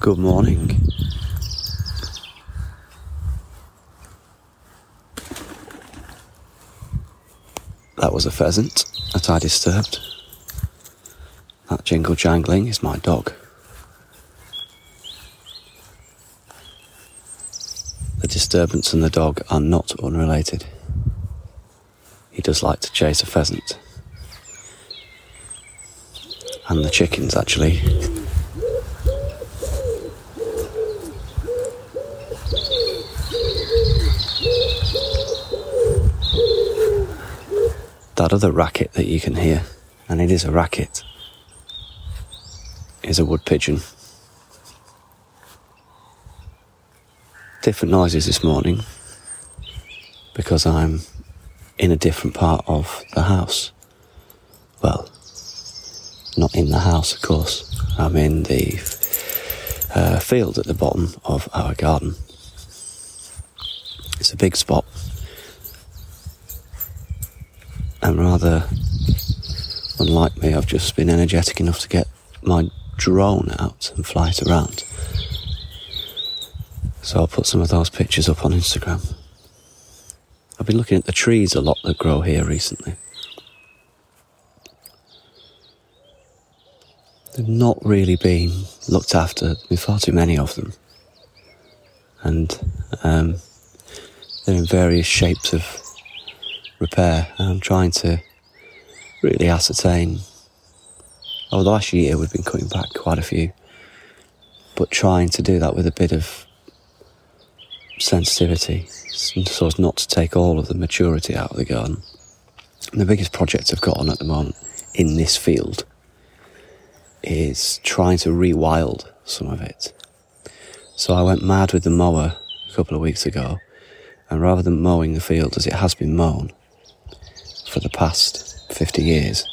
Good morning. That was a pheasant that I disturbed. That jingle jangling is my dog. The disturbance and the dog are not unrelated. He does like to chase a pheasant. And the chickens, actually. That other racket that you can hear, and it is a racket, is a wood pigeon. Different noises this morning because I'm in a different part of the house. Well, not in the house, of course. I'm in the uh, field at the bottom of our garden. It's a big spot. And rather unlike me, I've just been energetic enough to get my drone out and fly it around. So I'll put some of those pictures up on Instagram. I've been looking at the trees a lot that grow here recently. They've not really been looked after. There's been far too many of them. And um, they're in various shapes of repair. I'm trying to really ascertain. Over the last year, we've been cutting back quite a few. But trying to do that with a bit of sensitivity so as not to take all of the maturity out of the garden. And the biggest project I've got on at the moment in this field is trying to rewild some of it. So I went mad with the mower a couple of weeks ago, and rather than mowing the field as it has been mown for the past 50 years,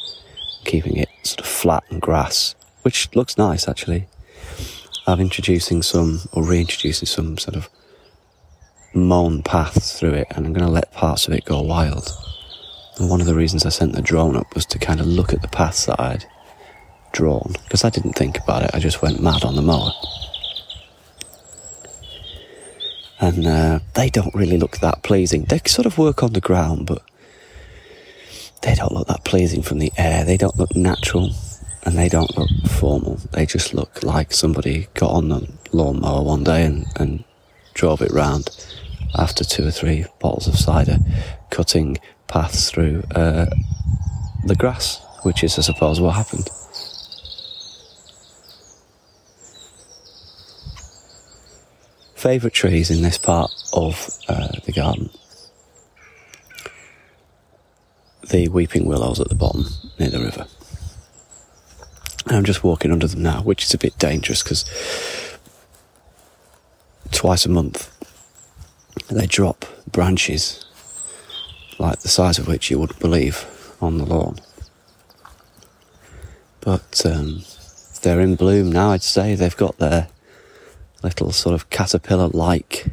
keeping it sort of flat and grass, which looks nice actually, I'm introducing some, or reintroducing some sort of mown paths through it, and I'm going to let parts of it go wild. And one of the reasons I sent the drone up was to kind of look at the paths that I'd drawn, because I didn't think about it, I just went mad on the mower. And uh, they don't really look that pleasing. They sort of work on the ground, but they don't look that pleasing from the air. They don't look natural and they don't look formal. They just look like somebody got on the lawnmower one day and, and drove it round after two or three bottles of cider, cutting paths through uh, the grass, which is, I suppose, what happened. Favourite trees in this part of uh, the garden? The weeping willows at the bottom near the river. I'm just walking under them now, which is a bit dangerous because twice a month they drop branches like the size of which you wouldn't believe on the lawn. But um, they're in bloom now, I'd say. They've got their little sort of caterpillar like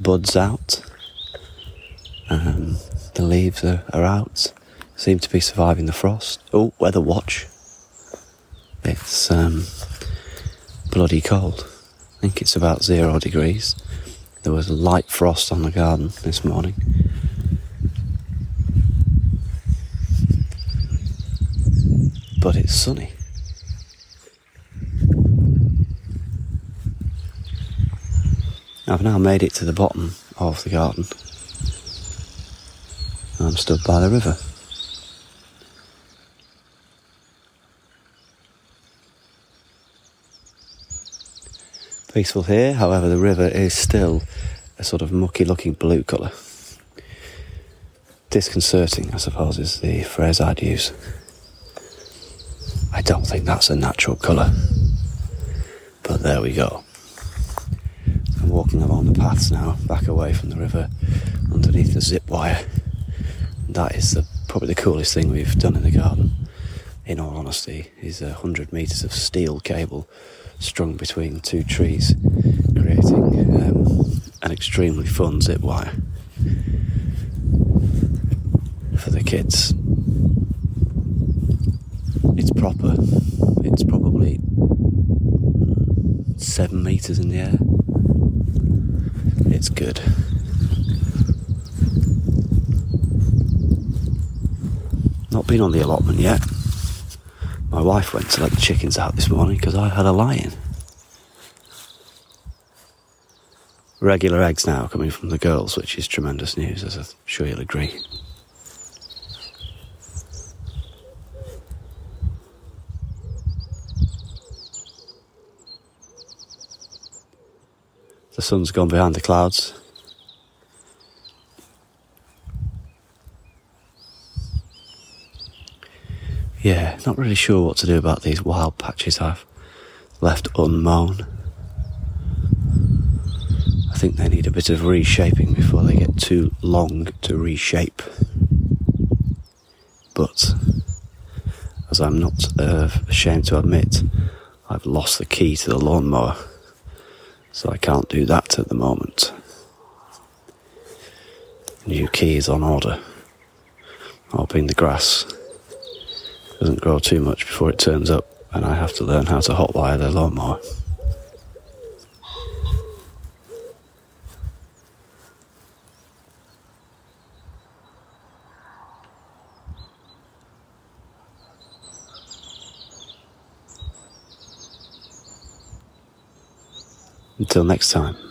buds out. Um, the leaves are, are out, seem to be surviving the frost. Oh, weather watch. It's um, bloody cold. I think it's about zero degrees. There was a light frost on the garden this morning. But it's sunny. I've now made it to the bottom of the garden. I'm stood by the river. peaceful here. However, the river is still a sort of mucky looking blue colour. Disconcerting, I suppose, is the phrase I'd use. I don't think that's a natural colour. But there we go. I'm walking along the paths now, back away from the river, underneath the zip wire. That is the, probably the coolest thing we've done in the garden, in all honesty, is a hundred metres of steel cable strung between two trees, creating um, an extremely fun zip wire for the kids. It's proper. It's probably seven metres in the air. It's good. Been on the allotment yet. My wife went to let the chickens out this morning because I had a lie-in. Regular eggs now coming from the girls, which is tremendous news, as I'm sure you'll agree. The sun's gone behind the clouds. Yeah, not really sure what to do about these wild patches I've left unmown. I think they need a bit of reshaping before they get too long to reshape. But, as I'm not uh, ashamed to admit, I've lost the key to the lawnmower so I can't do that at the moment. New key is on order. Hoping the grass doesn't grow too much before it turns up and I have to learn how to hotwire the lawnmower. Until next time.